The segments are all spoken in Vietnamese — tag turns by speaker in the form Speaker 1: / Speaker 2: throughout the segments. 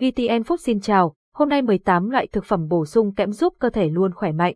Speaker 1: VTN Food xin chào, hôm nay 18 loại thực phẩm bổ sung kẽm giúp cơ thể luôn khỏe mạnh.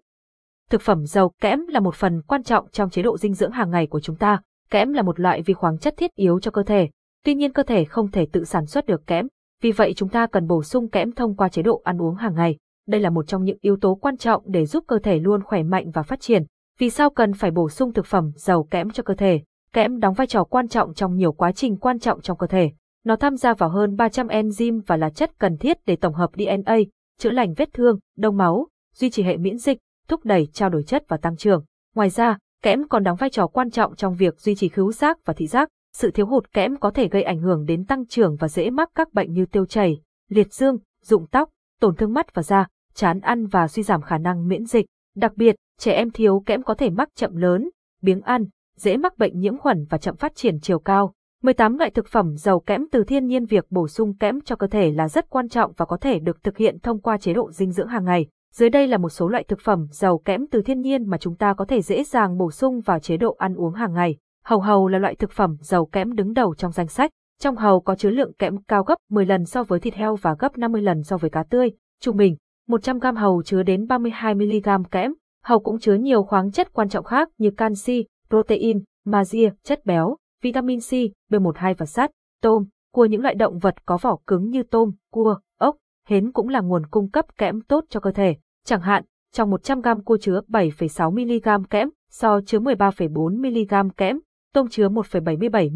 Speaker 1: Thực phẩm giàu kẽm là một phần quan trọng trong chế độ dinh dưỡng hàng ngày của chúng ta. Kẽm là một loại vi khoáng chất thiết yếu cho cơ thể. Tuy nhiên cơ thể không thể tự sản xuất được kẽm, vì vậy chúng ta cần bổ sung kẽm thông qua chế độ ăn uống hàng ngày. Đây là một trong những yếu tố quan trọng để giúp cơ thể luôn khỏe mạnh và phát triển. Vì sao cần phải bổ sung thực phẩm giàu kẽm cho cơ thể? Kẽm đóng vai trò quan trọng trong nhiều quá trình quan trọng trong cơ thể. Nó tham gia vào hơn 300 enzyme và là chất cần thiết để tổng hợp DNA, chữa lành vết thương, đông máu, duy trì hệ miễn dịch, thúc đẩy trao đổi chất và tăng trưởng. Ngoài ra, kẽm còn đóng vai trò quan trọng trong việc duy trì khứu giác và thị giác. Sự thiếu hụt kẽm có thể gây ảnh hưởng đến tăng trưởng và dễ mắc các bệnh như tiêu chảy, liệt dương, rụng tóc, tổn thương mắt và da, chán ăn và suy giảm khả năng miễn dịch. Đặc biệt, trẻ em thiếu kẽm có thể mắc chậm lớn, biếng ăn, dễ mắc bệnh nhiễm khuẩn và chậm phát triển chiều cao. 18 loại thực phẩm giàu kẽm từ thiên nhiên việc bổ sung kẽm cho cơ thể là rất quan trọng và có thể được thực hiện thông qua chế độ dinh dưỡng hàng ngày. Dưới đây là một số loại thực phẩm giàu kẽm từ thiên nhiên mà chúng ta có thể dễ dàng bổ sung vào chế độ ăn uống hàng ngày. Hầu hầu là loại thực phẩm giàu kẽm đứng đầu trong danh sách. Trong hầu có chứa lượng kẽm cao gấp 10 lần so với thịt heo và gấp 50 lần so với cá tươi. Trung bình, 100 g hầu chứa đến 32 mg kẽm. Hầu cũng chứa nhiều khoáng chất quan trọng khác như canxi, protein, magie, chất béo, vitamin C, B12 và sắt, tôm, cua những loại động vật có vỏ cứng như tôm, cua, ốc, hến cũng là nguồn cung cấp kẽm tốt cho cơ thể. Chẳng hạn, trong 100 g cua chứa 7,6 mg kẽm, so chứa 13,4 mg kẽm, tôm chứa 1,77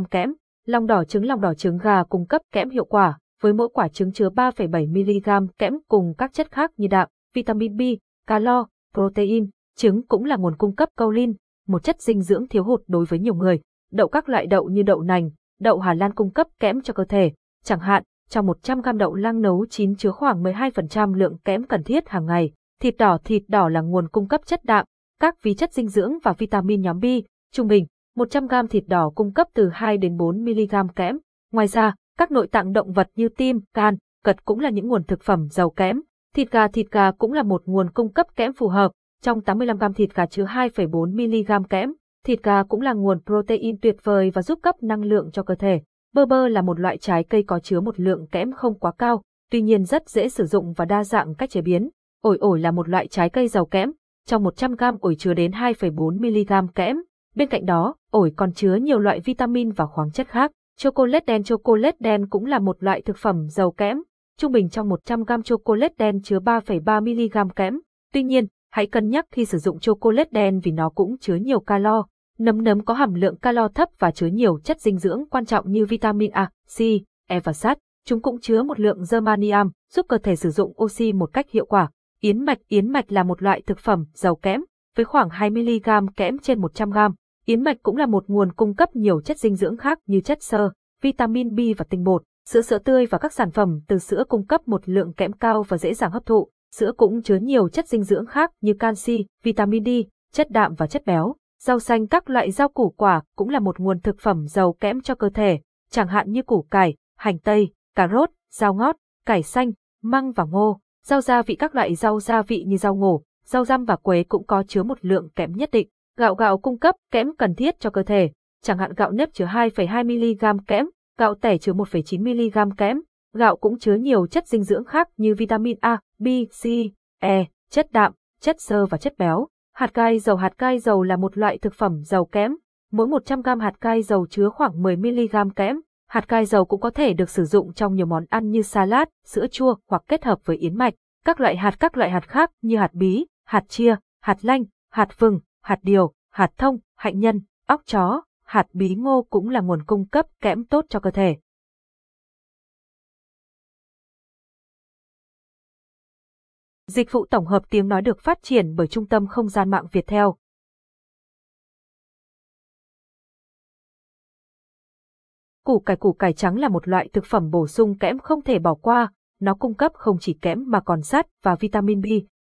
Speaker 1: mg kẽm, lòng đỏ trứng lòng đỏ trứng gà cung cấp kẽm hiệu quả, với mỗi quả trứng chứa 3,7 mg kẽm cùng các chất khác như đạm, vitamin B, calo, protein, trứng cũng là nguồn cung cấp choline, một chất dinh dưỡng thiếu hụt đối với nhiều người. Đậu các loại đậu như đậu nành, đậu Hà Lan cung cấp kẽm cho cơ thể. Chẳng hạn, trong 100 gram đậu lăng nấu chín chứa khoảng 12% lượng kẽm cần thiết hàng ngày. Thịt đỏ thịt đỏ là nguồn cung cấp chất đạm, các vi chất dinh dưỡng và vitamin nhóm B. Trung bình, 100 gram thịt đỏ cung cấp từ 2 đến 4 mg kẽm. Ngoài ra, các nội tạng động vật như tim, gan, cật cũng là những nguồn thực phẩm giàu kẽm. Thịt gà thịt gà cũng là một nguồn cung cấp kẽm phù hợp. Trong 85 gram thịt gà chứa 2,4 mg kẽm. Thịt gà cũng là nguồn protein tuyệt vời và giúp cấp năng lượng cho cơ thể. Bơ bơ là một loại trái cây có chứa một lượng kẽm không quá cao, tuy nhiên rất dễ sử dụng và đa dạng cách chế biến. Ổi ổi là một loại trái cây giàu kẽm, trong 100 g ổi chứa đến 2,4 mg kẽm. Bên cạnh đó, ổi còn chứa nhiều loại vitamin và khoáng chất khác. Chocolate đen Chocolate đen cũng là một loại thực phẩm giàu kẽm. Trung bình trong 100 g chocolate đen chứa 3,3 mg kẽm. Tuy nhiên, hãy cân nhắc khi sử dụng chocolate đen vì nó cũng chứa nhiều calo. Nấm nấm có hàm lượng calo thấp và chứa nhiều chất dinh dưỡng quan trọng như vitamin A, C, E và sắt. Chúng cũng chứa một lượng germanium, giúp cơ thể sử dụng oxy một cách hiệu quả. Yến mạch Yến mạch là một loại thực phẩm giàu kẽm, với khoảng 2mg kẽm trên 100g. Yến mạch cũng là một nguồn cung cấp nhiều chất dinh dưỡng khác như chất xơ, vitamin B và tinh bột. Sữa sữa tươi và các sản phẩm từ sữa cung cấp một lượng kẽm cao và dễ dàng hấp thụ. Sữa cũng chứa nhiều chất dinh dưỡng khác như canxi, vitamin D, chất đạm và chất béo. Rau xanh các loại rau củ quả cũng là một nguồn thực phẩm giàu kẽm cho cơ thể, chẳng hạn như củ cải, hành tây, cà rốt, rau ngót, cải xanh, măng và ngô. Rau gia vị các loại rau gia vị như rau ngổ, rau răm và quế cũng có chứa một lượng kẽm nhất định. Gạo gạo cung cấp kẽm cần thiết cho cơ thể, chẳng hạn gạo nếp chứa 2,2 mg kẽm, gạo tẻ chứa 1,9 mg kẽm. Gạo cũng chứa nhiều chất dinh dưỡng khác như vitamin A, B, C, E, chất đạm, chất xơ và chất béo. Hạt cai dầu Hạt cai dầu là một loại thực phẩm giàu kẽm. Mỗi 100 g hạt cai dầu chứa khoảng 10 mg kẽm. Hạt cai dầu cũng có thể được sử dụng trong nhiều món ăn như salad, sữa chua hoặc kết hợp với yến mạch. Các loại hạt các loại hạt khác như hạt bí, hạt chia, hạt lanh, hạt vừng, hạt điều, hạt thông, hạnh nhân, óc chó, hạt bí ngô cũng là nguồn cung cấp kẽm tốt cho cơ thể. Dịch vụ tổng hợp tiếng nói được phát triển bởi Trung tâm Không gian mạng Việt Theo. Củ cải củ cải trắng là một loại thực phẩm bổ sung kẽm không thể bỏ qua, nó cung cấp không chỉ kẽm mà còn sắt và vitamin B.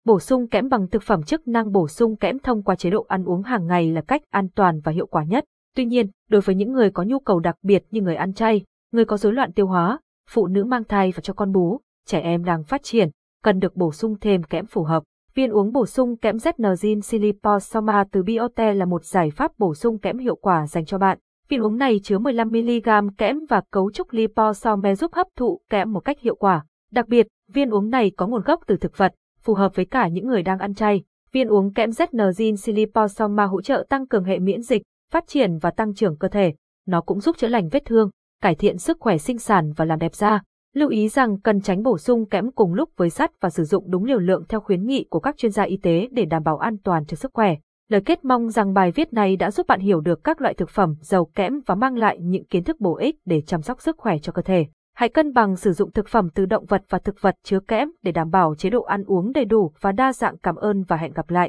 Speaker 1: Bổ sung kẽm bằng thực phẩm chức năng bổ sung kẽm thông qua chế độ ăn uống hàng ngày là cách an toàn và hiệu quả nhất. Tuy nhiên, đối với những người có nhu cầu đặc biệt như người ăn chay, người có rối loạn tiêu hóa, phụ nữ mang thai và cho con bú, trẻ em đang phát triển, cần được bổ sung thêm kẽm phù hợp. Viên uống bổ sung kẽm ZNZin Siliposoma từ Biote là một giải pháp bổ sung kẽm hiệu quả dành cho bạn. Viên uống này chứa 15mg kẽm và cấu trúc liposome giúp hấp thụ kẽm một cách hiệu quả. Đặc biệt, viên uống này có nguồn gốc từ thực vật, phù hợp với cả những người đang ăn chay. Viên uống kẽm ZN Siliposoma hỗ trợ tăng cường hệ miễn dịch, phát triển và tăng trưởng cơ thể. Nó cũng giúp chữa lành vết thương, cải thiện sức khỏe sinh sản và làm đẹp da. Lưu ý rằng cần tránh bổ sung kẽm cùng lúc với sắt và sử dụng đúng liều lượng theo khuyến nghị của các chuyên gia y tế để đảm bảo an toàn cho sức khỏe. Lời kết mong rằng bài viết này đã giúp bạn hiểu được các loại thực phẩm giàu kẽm và mang lại những kiến thức bổ ích để chăm sóc sức khỏe cho cơ thể. Hãy cân bằng sử dụng thực phẩm từ động vật và thực vật chứa kẽm để đảm bảo chế độ ăn uống đầy đủ và đa dạng. Cảm ơn và hẹn gặp lại.